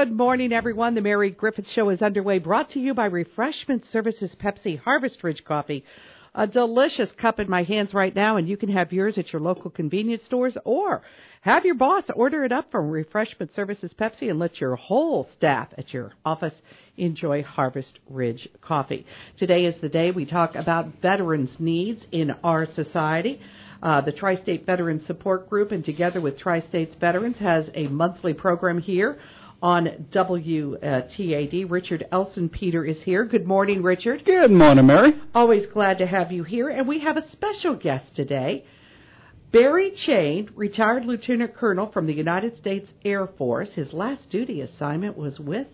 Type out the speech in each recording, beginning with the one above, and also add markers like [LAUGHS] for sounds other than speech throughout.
Good morning, everyone. The Mary Griffith Show is underway, brought to you by Refreshment Services Pepsi Harvest Ridge Coffee. A delicious cup in my hands right now, and you can have yours at your local convenience stores or have your boss order it up from Refreshment Services Pepsi and let your whole staff at your office enjoy Harvest Ridge coffee. Today is the day we talk about veterans' needs in our society. Uh, the Tri State Veterans Support Group, and together with Tri States Veterans, has a monthly program here on WTAD. Richard Elsenpeter is here. Good morning, Richard. Good morning, Mary. Always glad to have you here. And we have a special guest today. Barry Chain, retired lieutenant colonel from the United States Air Force. His last duty assignment was with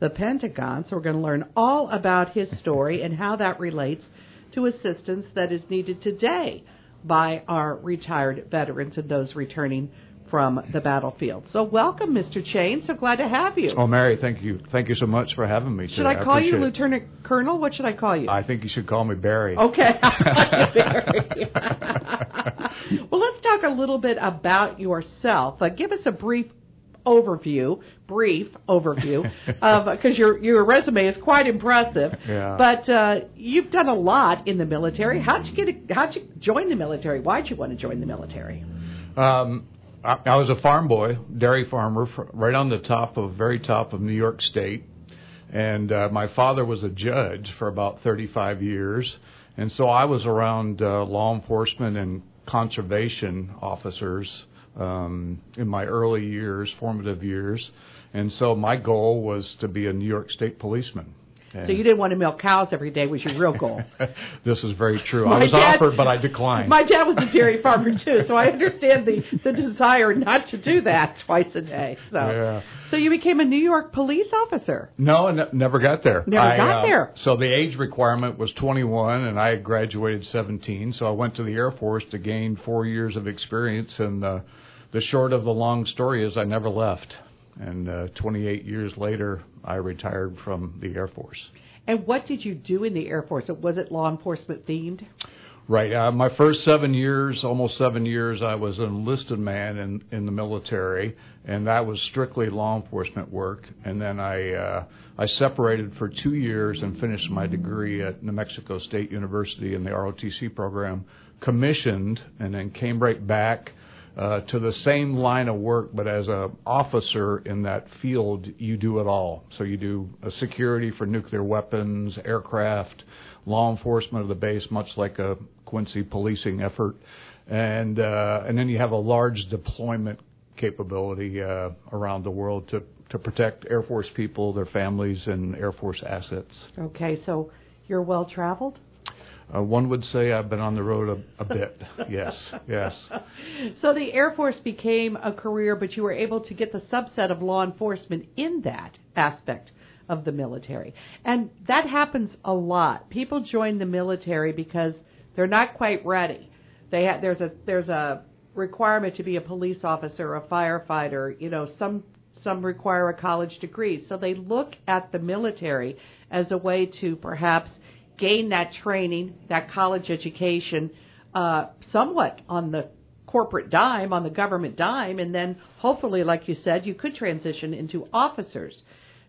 the Pentagon. So we're going to learn all about his story and how that relates to assistance that is needed today by our retired veterans and those returning from the battlefield. So welcome, Mr. Chain. So glad to have you. Oh, Mary, thank you. Thank you so much for having me. Should I call you Lieutenant it. Colonel? What should I call you? I think you should call me Barry. Okay. Barry. [LAUGHS] [LAUGHS] well, let's talk a little bit about yourself. Uh, give us a brief overview, brief overview, [LAUGHS] because your your resume is quite impressive. Yeah. But uh, you've done a lot in the military. How'd you get? A, how'd you join the military? Why'd you want to join the military? Um, I, I was a farm boy, dairy farmer, right on the top of very top of New York State, and uh, my father was a judge for about 35 years, and so I was around uh, law enforcement and conservation officers um, in my early years, formative years, and so my goal was to be a New York State policeman. So you didn't want to milk cows every day was your real goal. [LAUGHS] this is very true. My I was dad, offered, but I declined. My dad was a dairy [LAUGHS] farmer too, so I understand the the desire not to do that [LAUGHS] twice a day. So, yeah. so you became a New York police officer. No, n- never got there. Never I, got uh, there. So the age requirement was 21, and I graduated 17. So I went to the Air Force to gain four years of experience, and uh, the short of the long story is I never left. And uh, 28 years later, I retired from the Air Force. And what did you do in the Air Force? Was it law enforcement themed? Right. Uh, my first seven years, almost seven years, I was an enlisted man in, in the military, and that was strictly law enforcement work. And then I uh, I separated for two years and finished my degree at New Mexico State University in the ROTC program, commissioned, and then came right back uh, to the same line of work, but as an officer in that field, you do it all. So you do security for nuclear weapons, aircraft, law enforcement of the base, much like a Quincy policing effort, and uh, and then you have a large deployment capability uh, around the world to to protect Air Force people, their families, and Air Force assets. Okay, so you're well traveled. Uh, one would say I've been on the road a, a bit. [LAUGHS] yes, yes. So the Air Force became a career, but you were able to get the subset of law enforcement in that aspect of the military. And that happens a lot. People join the military because they're not quite ready. They ha- there's a there's a requirement to be a police officer, a firefighter, you know, some some require a college degree. So they look at the military as a way to perhaps gain that training, that college education, uh, somewhat on the corporate dime, on the government dime, and then hopefully, like you said, you could transition into officers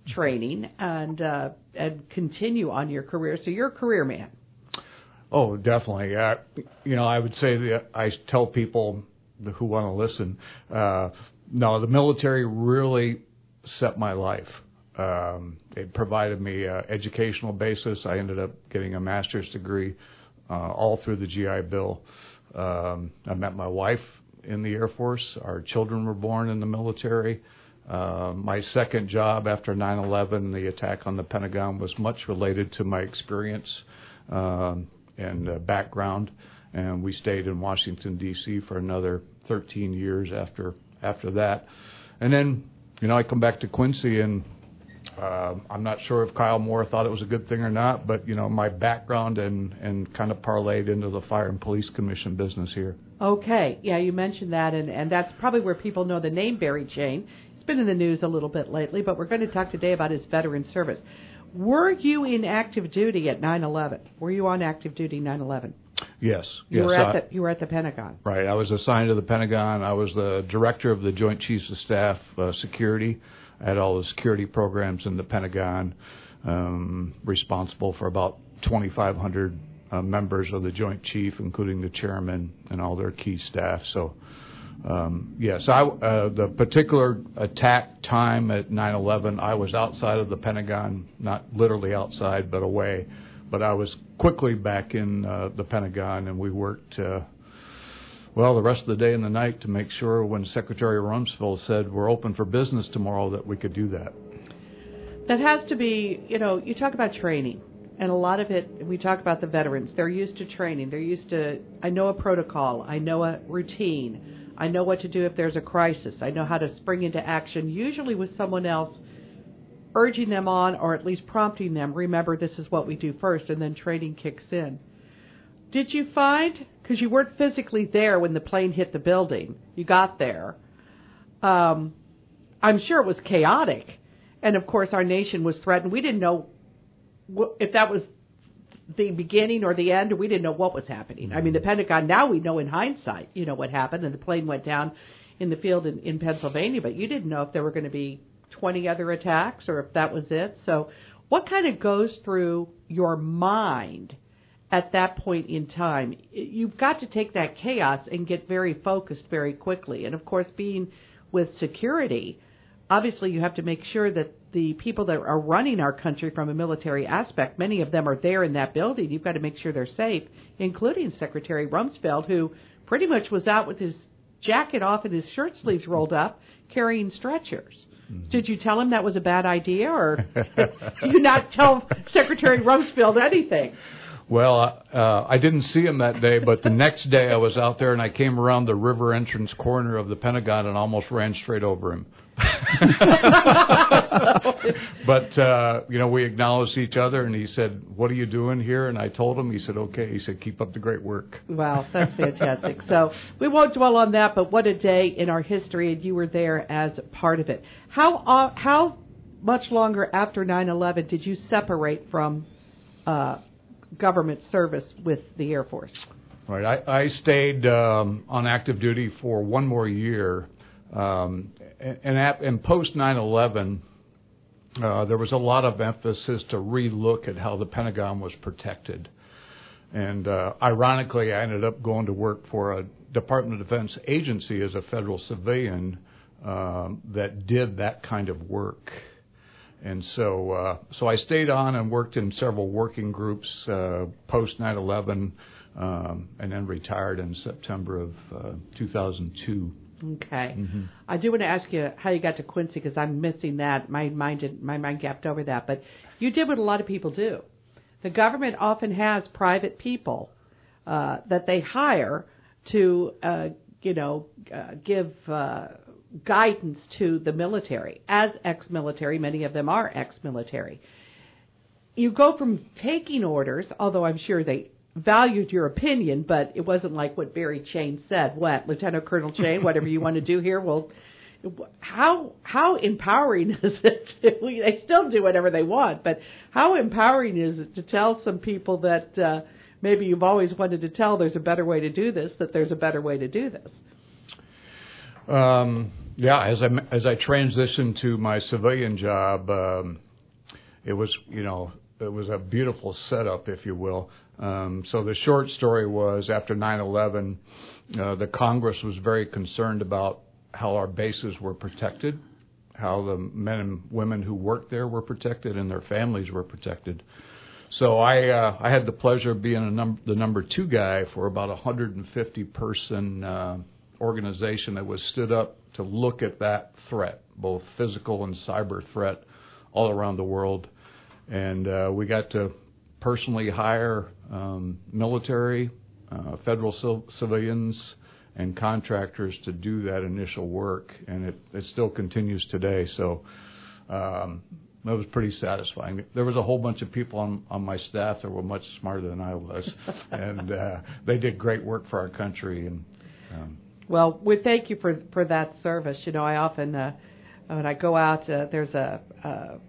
training and uh, and continue on your career. So you're a career man. Oh, definitely. Uh, you know, I would say that I tell people who want to listen. Uh, no, the military really set my life. Um, it provided me an educational basis. I ended up getting a master's degree uh, all through the GI Bill. Um, I met my wife in the Air Force. Our children were born in the military. Uh, my second job after 9 11, the attack on the Pentagon, was much related to my experience um, and uh, background. And we stayed in Washington, D.C. for another 13 years after, after that. And then, you know, I come back to Quincy and uh, I'm not sure if Kyle Moore thought it was a good thing or not, but you know my background and and kind of parlayed into the fire and police commission business here. Okay, yeah, you mentioned that, and and that's probably where people know the name Barry Chain. It's been in the news a little bit lately, but we're going to talk today about his veteran service. Were you in active duty at 9/11? Were you on active duty 9/11? Yes. You yes, were at the you were at the Pentagon. Right. I was assigned to the Pentagon. I was the director of the Joint Chiefs of Staff uh, Security Had all the security programs in the Pentagon, um, responsible for about 2,500 uh, members of the Joint Chief, including the chairman and all their key staff. So, um, yes, I, uh, the particular attack time at 9/11, I was outside of the Pentagon, not literally outside, but away. But I was quickly back in uh, the Pentagon, and we worked. Well, the rest of the day and the night to make sure when Secretary Rumsfeld said we're open for business tomorrow that we could do that. That has to be, you know, you talk about training and a lot of it we talk about the veterans. They're used to training. They're used to i know a protocol. I know a routine. I know what to do if there's a crisis. I know how to spring into action usually with someone else urging them on or at least prompting them remember this is what we do first and then training kicks in. Did you find because you weren't physically there when the plane hit the building. You got there. Um, i'm sure it was chaotic. And of course our nation was threatened. We didn't know if that was the beginning or the end, we didn't know what was happening. I mean, the Pentagon now we know in hindsight, you know what happened, and the plane went down in the field in, in Pennsylvania, but you didn't know if there were going to be 20 other attacks or if that was it. So, what kind of goes through your mind at that point in time? You've got to take that chaos and get very focused very quickly. And of course, being with security, obviously you have to make sure that the people that are running our country from a military aspect, many of them are there in that building. You've got to make sure they're safe, including Secretary Rumsfeld, who pretty much was out with his jacket off and his shirt sleeves rolled up, carrying stretchers. Mm-hmm. Did you tell him that was a bad idea, or [LAUGHS] do you not tell Secretary Rumsfeld anything? Well, uh, I didn't see him that day, but the next day I was out there and I came around the river entrance corner of the Pentagon and almost ran straight over him. [LAUGHS] but uh, you know, we acknowledged each other, and he said, "What are you doing here?" And I told him. He said, "Okay." He said, "Keep up the great work." Wow, that's fantastic. so we won't dwell on that, but what a day in our history, and you were there as part of it. How uh, how much longer after 9/11 did you separate from uh, government service with the Air Force? Right, I, I stayed um, on active duty for one more year. Um, and, at, and post 9/11, uh, there was a lot of emphasis to relook at how the Pentagon was protected. And uh, ironically, I ended up going to work for a Department of Defense agency as a federal civilian um, that did that kind of work. And so, uh, so I stayed on and worked in several working groups uh, post 9/11, um, and then retired in September of uh, 2002. Okay. Mm-hmm. I do want to ask you how you got to Quincy because I'm missing that. My mind did, my mind gapped over that. But you did what a lot of people do. The government often has private people uh, that they hire to, uh, you know, uh, give uh, guidance to the military. As ex-military, many of them are ex-military. You go from taking orders, although I'm sure they valued your opinion, but it wasn't like what Barry Chain said. What, Lieutenant Colonel Chain, whatever you want to do here, well, how how empowering [LAUGHS] is it? we, they still do whatever they want, but how empowering is it to tell some people that uh, maybe you've always wanted to tell there's a better way to do this, that there's a better way to do this? Um, yeah, as I as I transitioned to my civilian job, um, it was you know it was a beautiful setup, if you will. Um, so the short story was after 9/11, uh, the Congress was very concerned about how our bases were protected, how the men and women who worked there were protected, and their families were protected. So I uh, I had the pleasure of being num- the number two guy for about a 150 person uh, organization that was stood up to look at that threat, both physical and cyber threat, all around the world, and uh, we got to personally hire um, military, uh, federal civilians, and contractors to do that initial work, and it, it still continues today. So um, that was pretty satisfying. There was a whole bunch of people on on my staff that were much smarter than I was, [LAUGHS] and uh, they did great work for our country. And um, well, we thank you for for that service. You know, I often uh, when I go out, uh, there's a, a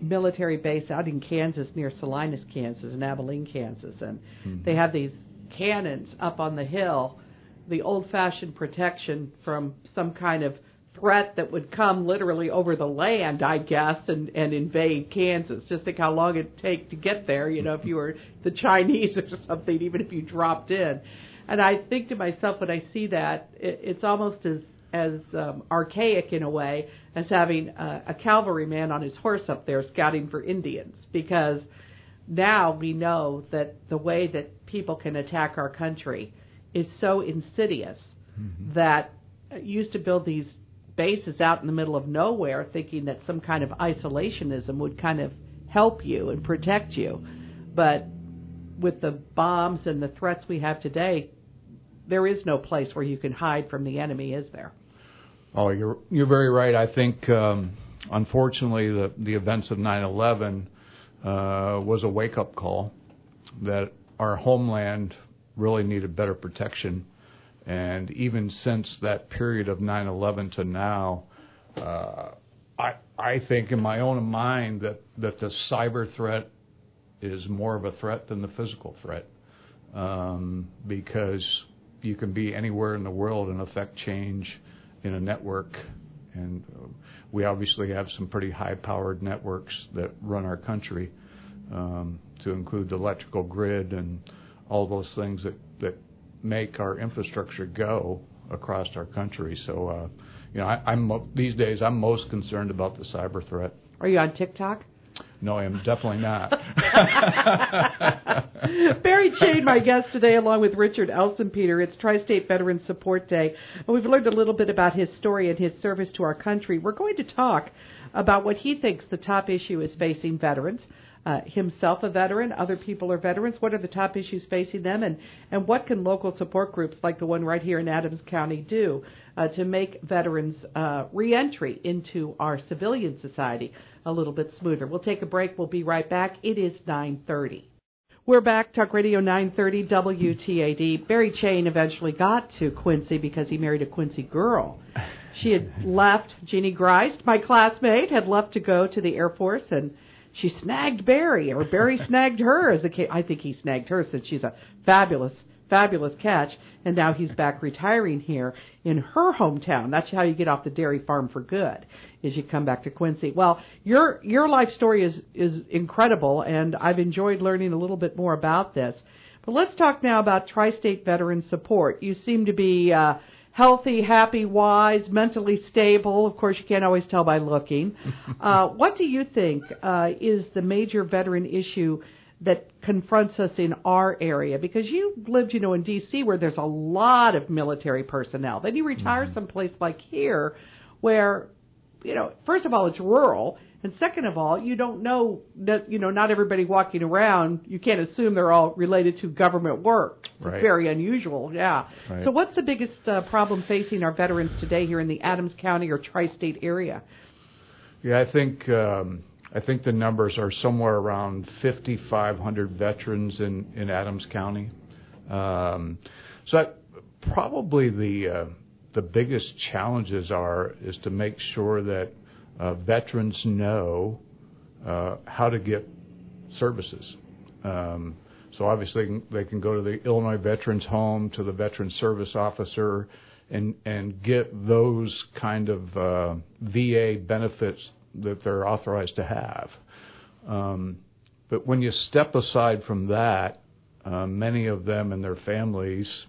military base out in Kansas near Salinas, Kansas, and Abilene, Kansas, and mm-hmm. they have these cannons up on the hill, the old-fashioned protection from some kind of threat that would come literally over the land, I guess, and, and invade Kansas. Just think how long it'd take to get there, you know, if you were the Chinese [LAUGHS] or something, even if you dropped in. And I think to myself when I see that, it, it's almost as as um, archaic in a way as having a, a cavalryman on his horse up there scouting for Indians, because now we know that the way that people can attack our country is so insidious mm-hmm. that used to build these bases out in the middle of nowhere thinking that some kind of isolationism would kind of help you and protect you. But with the bombs and the threats we have today, there is no place where you can hide from the enemy, is there? Oh, you're you're very right. I think um, unfortunately the the events of 9/11 uh, was a wake up call that our homeland really needed better protection and even since that period of 9/11 to now, uh, I I think in my own mind that that the cyber threat is more of a threat than the physical threat, um, because you can be anywhere in the world and affect change in a network. And we obviously have some pretty high-powered networks that run our country, um, to include the electrical grid and all those things that that make our infrastructure go across our country. So, uh, you know, I, am these days I'm most concerned about the cyber threat. Are you on TikTok? No, I am definitely not. [LAUGHS] Barry Chain, my guest today, along with Richard Elsenpeter. It's Tri-State Veterans Support Day, and we've learned a little bit about his story and his service to our country. We're going to talk about what he thinks the top issue is facing veterans uh, himself a veteran, other people are veterans. What are the top issues facing them, and, and what can local support groups like the one right here in Adams County do uh, to make veterans uh, reentry into our civilian society a little bit smoother? We'll take a break. We'll be right back. It is 9:30. We're back, Talk Radio 930 WTAD. Barry Chain eventually got to Quincy because he married a Quincy girl. She had left, Jeannie Greist, my classmate, had left to go to the Air Force and she snagged Barry, or Barry [LAUGHS] snagged her. As the case, I think he snagged her since she's a fabulous, fabulous catch. And now he's back retiring here in her hometown. That's how you get off the dairy farm for good. Is you come back to Quincy. Well, your your life story is is incredible, and I've enjoyed learning a little bit more about this. But let's talk now about Tri-State Veteran Support. You seem to be. Uh, healthy, happy, wise, mentally stable. Of course, you can't always tell by looking. [LAUGHS] uh, what do you think uh, is the major veteran issue that confronts us in our area? Because you lived, you know, in D.C. where there's a lot of military personnel. Then you retire mm-hmm. someplace like here, where, you know, first of all, it's rural. And second of all, you don't know that, you know, not everybody walking around, you can't assume they're all related to government work. Right. It's very unusual, yeah. Right. So what's the biggest uh, problem facing our veterans today here in the Adams County or tri-state area? Yeah, I think um, I think the numbers are somewhere around 5,500 veterans in in Adams County. Um, so I, probably the uh, the biggest challenges are is to make sure that uh, veterans know uh, how to get services. Um, so obviously they can go to the Illinois Veterans Home, to the Veteran Service Officer, and and get those kind of uh, VA benefits that they're authorized to have. Um, but when you step aside from that, uh, many of them and their families,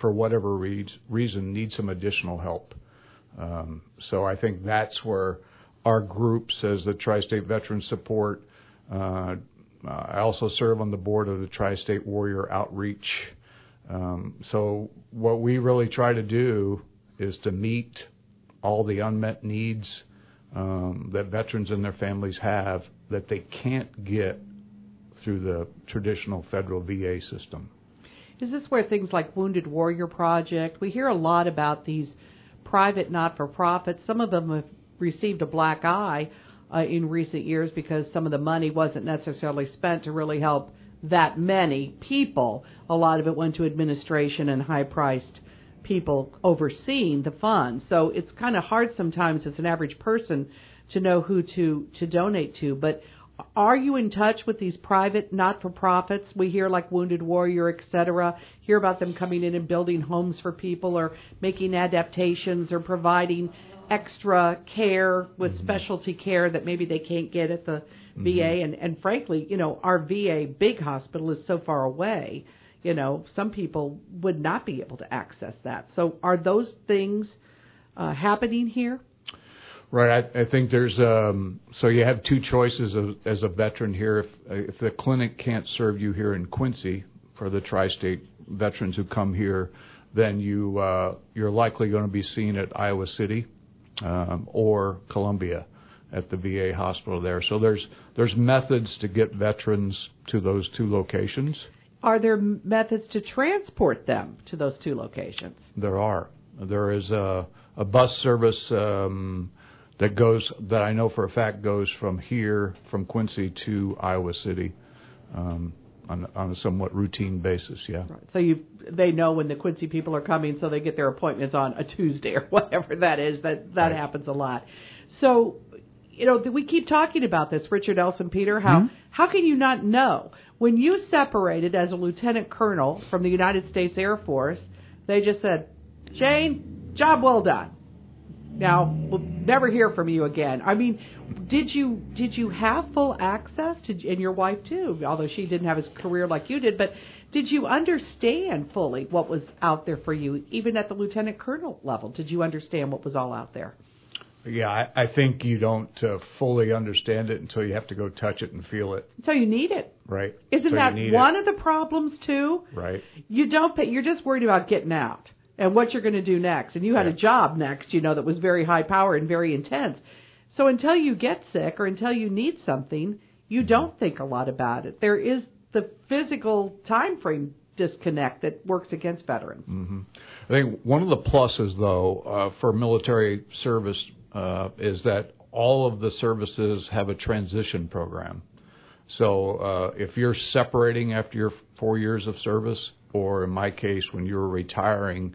for whatever re- reason, need some additional help. Um, so I think that's where our group as the Tri-State Veterans Support. Uh, I also serve on the board of the Tri-State Warrior Outreach. Um, so what we really try to do is to meet all the unmet needs um, that veterans and their families have that they can't get through the traditional federal VA system. Is this where things like Wounded Warrior Project? We hear a lot about these private not-for-profits. Some of them have received a black eye uh, in recent years because some of the money wasn't necessarily spent to really help that many people. A lot of it went to administration and high-priced people overseeing the funds. So it's kind of hard sometimes as an average person to know who to to donate to. But are you in touch with these private not-for-profits? We hear like Wounded Warrior, et cetera, hear about them coming in and building homes for people or making adaptations or providing extra care with mm-hmm. specialty care that maybe they can't get at the mm-hmm. VA. And, and frankly, you know, our VA big hospital is so far away. You know, some people would not be able to access that. So, are those things uh, happening here? Right. I, I think there's um, so you have two choices of, as a veteran here. If if the clinic can't serve you here in Quincy for the tri-state veterans who come here, then you uh, you're likely going to be seen at Iowa City um, or Columbia at the VA hospital there. So there's there's methods to get veterans to those two locations. Are there methods to transport them to those two locations? There are. There is a, a bus service um, that goes that I know for a fact goes from here from Quincy to Iowa City. Um, on, on a somewhat routine basis, yeah. Right. So you they know when the Quincy people are coming, so they get their appointments on a Tuesday or [LAUGHS] whatever that is. That that right. happens a lot. So you know we keep talking about this, Richard Elsenpeter. How mm-hmm. how can you not know when you separated as a lieutenant colonel from the United States Air Force? They just said, Jane, job well done. Now we'll never hear from you again. I mean, did you did you have full access to and your wife too? Although she didn't have a career like you did, but did you understand fully what was out there for you, even at the lieutenant colonel level? Did you understand what was all out there? Yeah, I, I think you don't uh, fully understand it until you have to go touch it and feel it. Until you need it. Right. Isn't that one it. of the problems too? Right. You don't pay, you're just worried about getting out and what you're going to do next. And you had yeah. a job next, you know, that was very high power and very intense. So until you get sick or until you need something, you mm-hmm. don't think a lot about it. There is the physical time frame disconnect that works against veterans. Mm-hmm. I think one of the pluses, though, uh, for military service uh, is that all of the services have a transition program. So uh, if you're separating after your four years of service, or in my case, when you're retiring,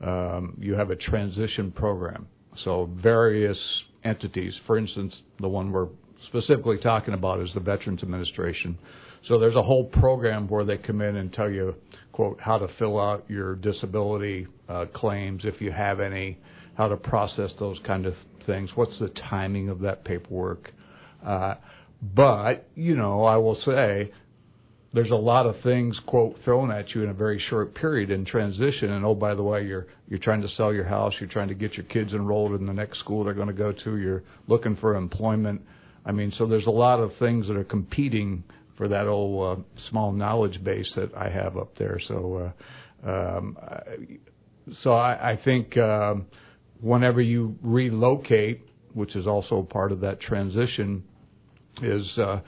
um, you have a transition program. So various entities, for instance, the one we're specifically talking about is the Veterans Administration. So there's a whole program where they come in and tell you, quote, how to fill out your disability uh, claims if you have any, how to process those kind of things, what's the timing of that paperwork. Uh, but, you know, I will say there's a lot of things quote thrown at you in a very short period in transition. And oh by the way you're you're trying to sell your house. You're trying to get your kids enrolled in the next school they're going to go to. You're looking for employment. I mean so there's a lot of things that are competing for that old uh, small knowledge base that i have up there. So uh, um, so I, I think um, whenever you relocate which is also part of that transition is uh,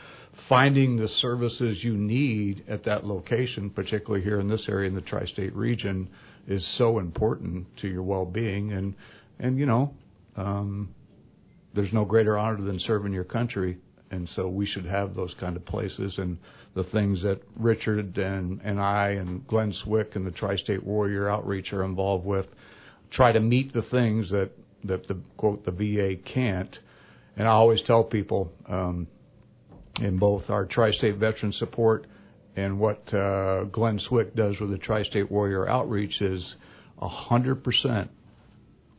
finding the services you need at that location, particularly here in this area in the tri-state region, is so important to your well-being. And and you know, um, there's no greater honor than serving your country. And so we should have those kind of places and the things that Richard and, and I and Glenn Swick and the Tri-State Warrior Outreach are involved with try to meet the things that, that the quote the VA can't. And I always tell people, um, in both our tri-state veteran support and what uh, Glenn Swick does with the Tri-State Warrior Outreach is 100%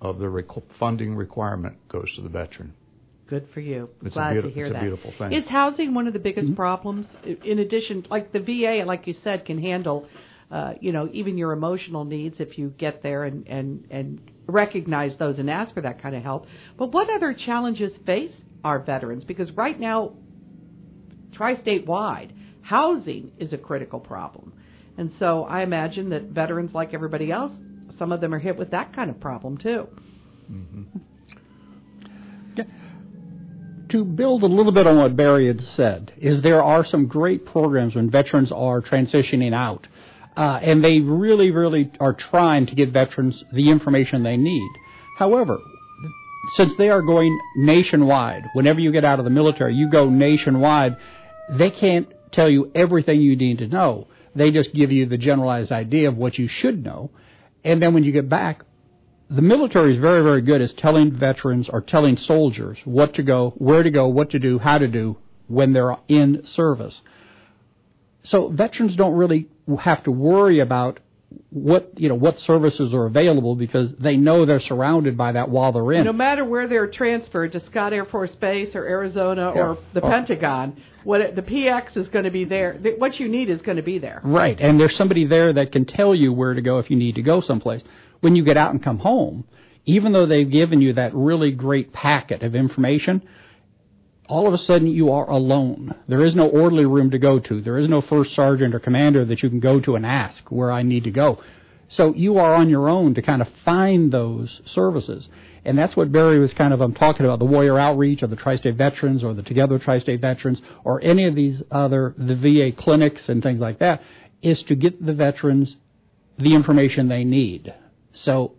of the requ- funding requirement goes to the veteran. Good for you. It's Glad to hear it's that. It's a beautiful thing. Is housing one of the biggest mm-hmm. problems? In addition, like the VA, like you said, can handle, uh, you know, even your emotional needs if you get there and, and, and recognize those and ask for that kind of help. But what other challenges face our veterans? Because right now, tri-state wide, housing is a critical problem. And so I imagine that veterans, like everybody else, some of them are hit with that kind of problem too. Mm-hmm. To build a little bit on what Barry had said, is there are some great programs when veterans are transitioning out, uh, and they really, really are trying to get veterans the information they need. However, since they are going nationwide, whenever you get out of the military, you go nationwide they can't tell you everything you need to know. They just give you the generalized idea of what you should know. And then when you get back, the military is very, very good at telling veterans or telling soldiers what to go, where to go, what to do, how to do when they're in service. So veterans don't really have to worry about what you know what services are available because they know they're surrounded by that while they're in. No matter where they're transferred to Scott Air Force Base or Arizona Yeah. or the Or- Pentagon, what it, the PX is going to be there. th- What you need is going to be there. Right, and there's somebody there that can tell you where to go if you need to go someplace. When you get out and come home, even though they've given you that really great packet of information, all of a sudden you are alone. There is no orderly room to go to. There is no first sergeant or commander that you can go to and ask where I need to go. So you are on your own to kind of find those services. And that's what Barry was kind of um, talking about, the Warrior Outreach or the Tri-State Veterans or the Together Tri-State Veterans or any of these other, the VA clinics and things like that, is to get the veterans the information they need. So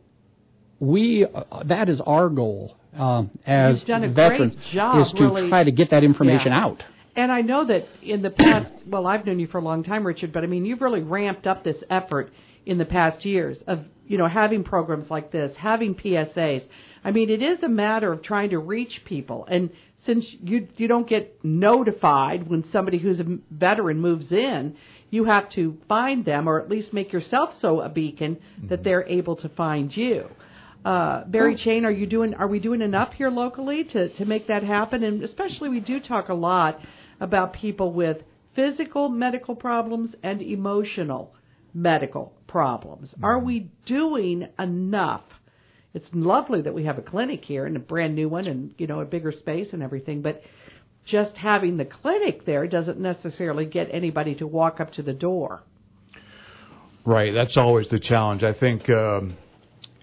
we, uh, that is our goal um, as You've done a veterans, great job, is to really. try to get that information Yeah. out. And I know that in the past, well, I've known you for a long time, Richard, but I mean, you've really ramped up this effort in the past years of, you know, having programs like this, having PSAs. I mean, it is a matter of trying to reach people. And since you you don't get notified when somebody who's a veteran moves in, you have to find them or at least make yourself so a beacon that they're able to find you. Uh, Barry Chain, are you doing? Are we doing enough here locally to to make that happen? And especially, we do talk a lot about people with physical medical problems and emotional medical problems. Are we doing enough? It's lovely that we have a clinic here and a brand new one, and you know a bigger space and everything, but just having the clinic there doesn't necessarily get anybody to walk up to the door. Right, that's always the challenge. I think um,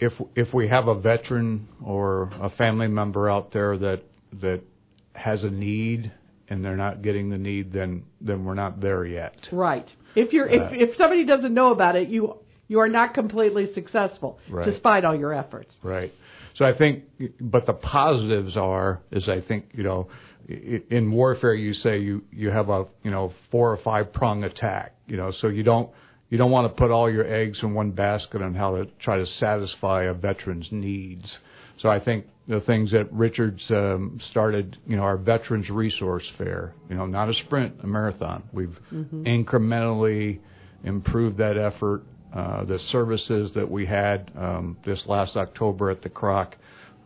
if if we have a veteran or a family member out there that that has a need and they're not getting the need, then then we're not there yet. Right. If you're Uh, if if somebody doesn't know about it, you you are not completely successful Right. despite all your efforts. Right. So I think, but the positives are, is I think, you know, in warfare you say you, you have a, you know, four or five prong attack, you know, so you don't, you don't want to put all your eggs in one basket on how to try to satisfy a veteran's needs. So I think the things that Richard's um, started, you know, our Veterans Resource Fair, you know, not a sprint, a marathon. We've incrementally improved that effort. Uh, the services that we had um, this last October at the Kroc,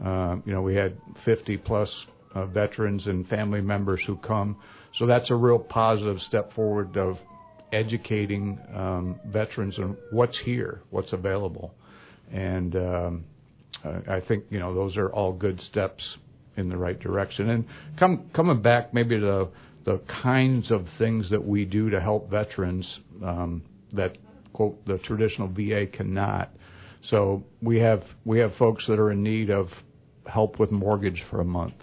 um, you know, we had 50 plus uh, veterans and family members who come. So that's a real positive step forward of educating um, veterans on what's here, what's available, and um, I I think you know those are all good steps in the right direction. And come coming back maybe to the kinds of things that we do to help veterans um, that quote the traditional VA cannot. So we have we have folks that are in need of help with mortgage for a month.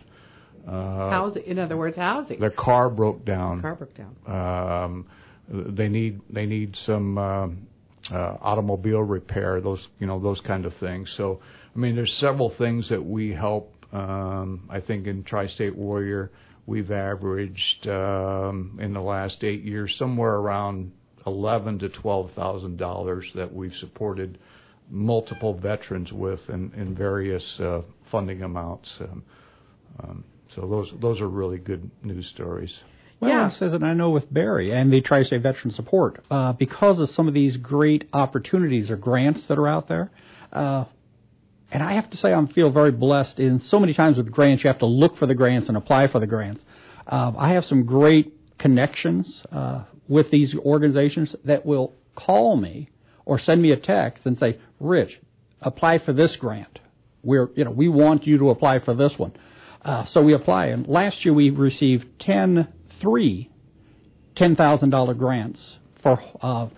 Uh, housing, in other words, housing. their car broke down. Car broke down. Um, they need they need some um, uh, automobile repair, those you know those kind of things. So I mean, there's several things that we help. Um, I think in Tri-State Warrior, we've averaged um, in the last eight years somewhere around eleven to twelve thousand dollars that we've supported multiple veterans with in, in various uh, funding amounts. Um, um, so those those are really good news stories. Well, Yeah. it says, I know with Barry and the Tri-State Veteran Support, uh, because of some of these great opportunities or grants that are out there, uh, and I have to say I feel very blessed in so many times with grants you have to look for the grants and apply for the grants. Uh, I have some great connections uh, with these organizations that will call me or send me a text and say, Rich, apply for this grant. We're, you know, we want you to apply for this one. Uh, so we apply. And last year we received 10, three $10,000 grants for uh,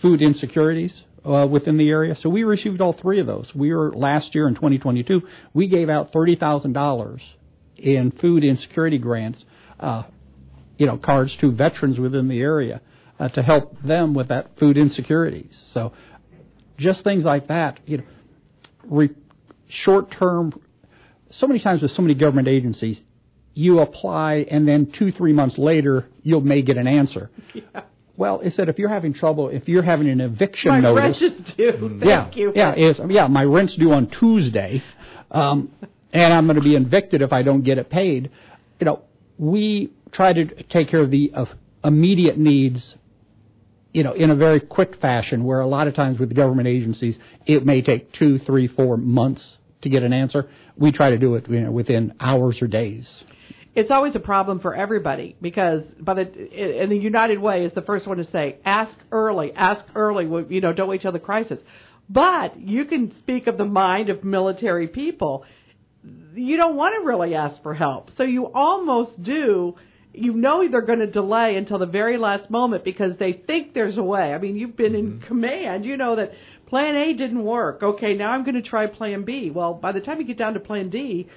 food insecurities uh, within the area. So we received all three of those. We were last year in 2022, we gave out $30,000 in food insecurity grants, uh, you know, cards to veterans within the area uh, to help them with that food insecurities. So just things like that, you know, re- short term. So many times with so many government agencies, you apply and then two, three months later, you may get an answer. Well, it said if you're having trouble, if you're having an eviction My notice, rent is due. Thank yeah, you. yeah, is yeah. My rent's due on Tuesday, um, and I'm going to be evicted if I don't get it paid. You know, we try to take care of the of immediate needs you know, in a very quick fashion, where a lot of times with government agencies, it may take two, three, four months to get an answer. We try to do it you know, within hours or days. It's always a problem for everybody because, but it, in the United Way is the first one to say, ask early, ask early, you know, don't wait till the crisis. But you can speak of the mind of military people. You don't want to really ask for help. So you almost do you know they're going to delay until the very last moment because they think there's a way. I mean, you've been mm-hmm. in command. You know that plan A didn't work. Okay, now I'm going to try plan B. Well, by the time you get down to plan D,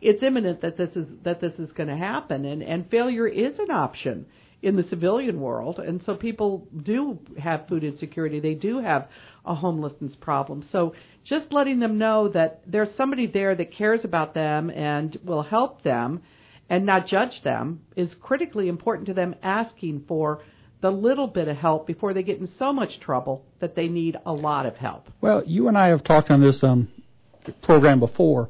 it's imminent that this is that this is going to happen and and failure is an option in the civilian world and so people do have food insecurity they do have a homelessness problem so just letting them know that there's somebody there that cares about them and will help them and not judge them is critically important to them asking for the little bit of help before they get in so much trouble that they need a lot of help. Well, you and I have talked on this um, program before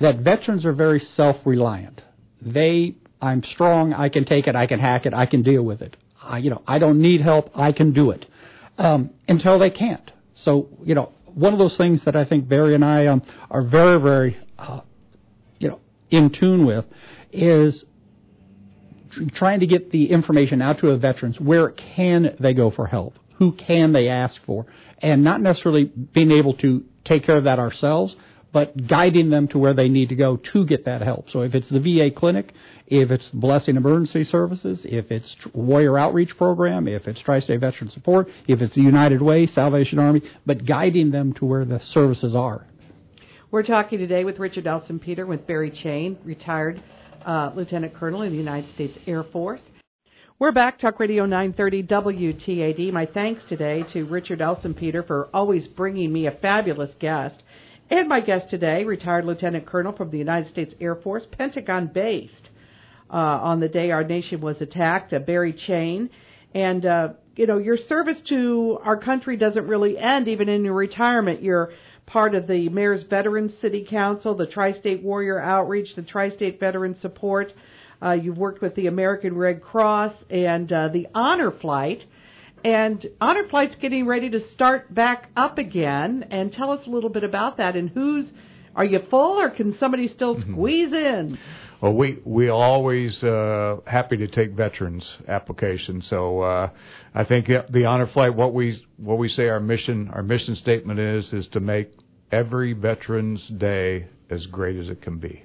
that veterans are very self-reliant. They, I'm strong, I can take it, I can hack it, I can deal with it. I, you know, I don't need help, I can do it. Um, until they can't. So, you know, one of those things that I think Barry and I um, are very, very, uh, you know, in tune with is trying to get the information out to the veterans. Where can they go for help? Who can they ask for? And not necessarily being able to take care of that ourselves, but guiding them to where they need to go to get that help. So if it's the VA clinic, if it's Blessing Emergency Services, if it's Warrior Outreach Program, if it's Tri-State Veteran Support, if it's the United Way, Salvation Army, but guiding them to where the services are. We're talking today with Richard Elsenpeter with Barry Chain, retired uh, Lieutenant Colonel in the United States Air Force. We're back, Talk Radio 930 WTAD. My thanks today to Richard Elsenpeter for always bringing me a fabulous guest. And my guest today, retired Lieutenant Colonel from the United States Air Force, Pentagon based, uh, on the day our nation was attacked, uh, Barry Chain. And, uh, you know, your service to our country doesn't really end even in your retirement. You're part of the Mayor's Veterans City Council, the Tri State Warrior Outreach, the Tri State Veteran Support. Uh, you've worked with the American Red Cross and uh, the Honor Flight. And Honor Flight's getting ready to start back up again. And tell us a little bit about that and who's. Are you full or can somebody still mm-hmm. squeeze in? Well, we we always uh, happy to take veterans applications. So uh, I think the honor flight. What we what we say our mission our mission statement is is to make every Veterans Day as great as it can be.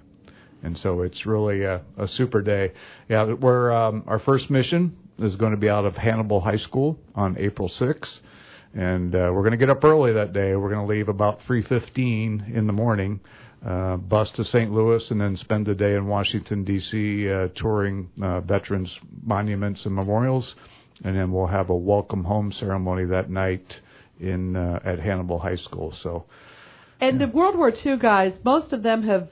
And so it's really a, a super day. Yeah, we're um, our first mission is going to be out of Hannibal High School on April 6th, and uh, we're going to get up early that day. We're going to leave about 3:15 in the morning uh, bus to St. Louis and then spend the day in Washington, D.C., uh, touring uh, veterans' monuments and memorials. And then we'll have a welcome home ceremony that night in uh, at Hannibal High School. So, and yeah. the World War II guys, most of them have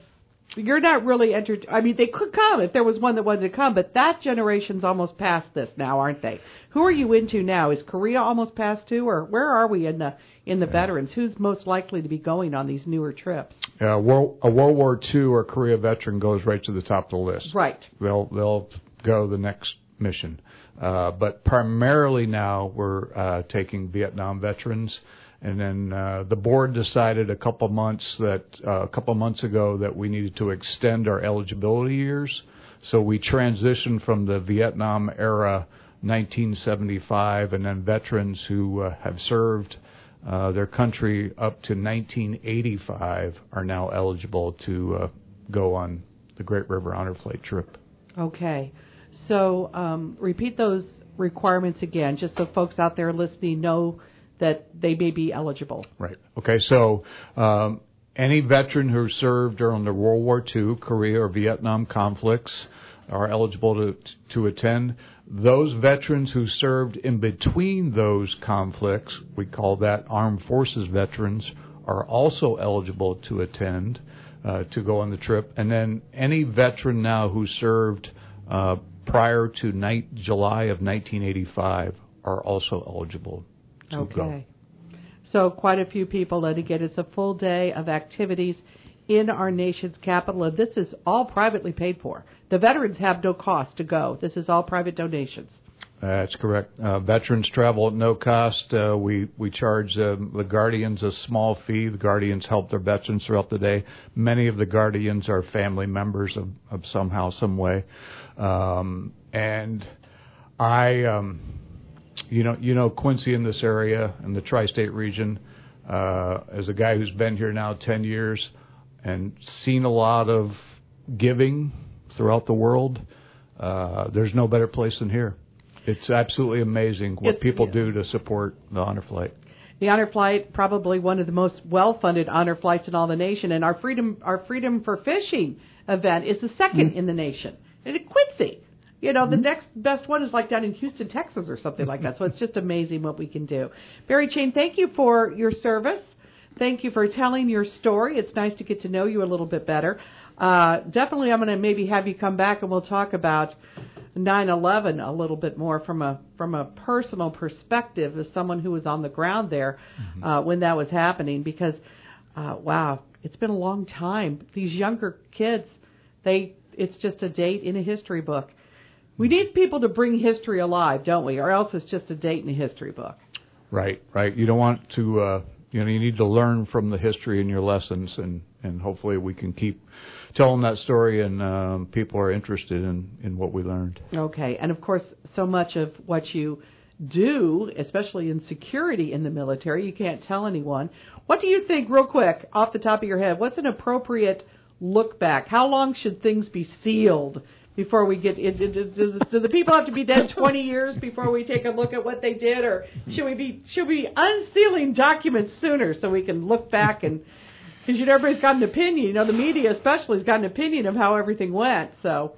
you're not really entered. I mean, they could come if there was one that wanted to come, but that generation's almost past this now, aren't they? Who are you into now? Is Korea almost past too, or where are we in the in the yeah. veterans? Who's most likely to be going on these newer trips? Yeah, World, a World War II or Korea veteran goes right to the top of the list. Right. They'll they'll go the next mission, uh, but primarily now we're uh, taking Vietnam veterans. And then uh, the board decided a couple months that uh, a couple months ago that we needed to extend our eligibility years. So we transitioned from the Vietnam era 1975 and then veterans who uh, have served uh, their country up to 1985 are now eligible to uh, go on the Great River Honor Flight trip. Okay. So um, repeat those requirements again, just so folks out there listening know that they may be eligible. Right. Okay. So um, any veteran who served during the World War II, Korea, or Vietnam conflicts are eligible to to attend. Those veterans who served in between those conflicts, we call that armed forces veterans, are also eligible to attend uh, to go on the trip. And then any veteran now who served uh, prior to night, July of 1985 are also eligible to okay. go. So quite a few people. And again, it's a full day of activities in our nation's capital, and this is all privately paid for. The veterans have no cost to go. This is all private donations. That's correct. Uh, veterans travel at no cost. Uh, we we charge uh, the guardians a small fee. The guardians help their veterans throughout the day. Many of the guardians are family members of, of somehow, some way. Um, and I, um, you know, you know Quincy in this area in the tri-state region. Uh, as a guy who's been here now 10 years and seen a lot of giving throughout the world, uh, there's no better place than here. It's absolutely amazing what It's- people yeah. do to support the honor flight. The honor flight, probably one of the most well-funded honor flights in all the nation, and our freedom, our freedom for fishing event is the 2nd in the nation. And at Quincy, you know, the next best one is like down in Houston, Texas, or something like that. So it's just amazing what we can do. Barry Chain, thank you for your service. Thank you for telling your story. It's nice to get to know you a little bit better. Uh, definitely, I'm going to maybe have you come back and we'll talk about 9/11 a little bit more from a from a personal perspective as someone who was on the ground there uh, when that was happening. Because, uh, wow, it's been a long time. These younger kids, they it's just a date in a history book. We need people to bring history alive, don't we? Or else it's just a date in a history book. Right, right. You don't want to, uh, you know, you need to learn from the history in your lessons, and and hopefully we can keep telling that story, and um, people are interested in in what we learned. Okay, and of course, so much of what you do, especially in security in the military, you can't tell anyone. What do you think, real quick, off the top of your head? What's an appropriate look back? How long should things be sealed before we get? it- Does, does the people have to be dead 20 years before we take a look at what they did, or should we be should we be unsealing documents sooner so we can look back and? Because you know everybody's got an opinion. You know the media especially has got an opinion of how everything went. So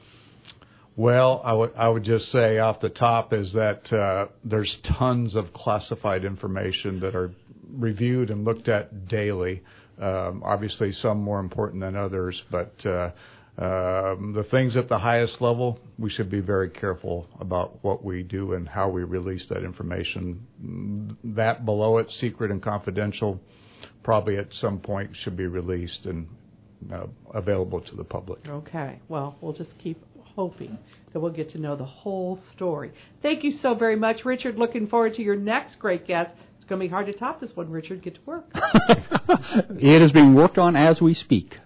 Well, I would I would just say off the top is that uh, there's tons of classified information that are reviewed and looked at daily. Um, obviously, some more important than others, but uh, um, the things at the highest level, we should be very careful about what we do and how we release that information. Mm, That below it, secret and confidential, probably at some point should be released and uh, available to the public. Okay. Well, we'll just keep hoping that we'll get to know the whole story. Thank you so very much, Richard. Looking forward to your next great guest. It's going to be hard to top this one, Richard. Get to work. [LAUGHS] it is being worked on as we speak.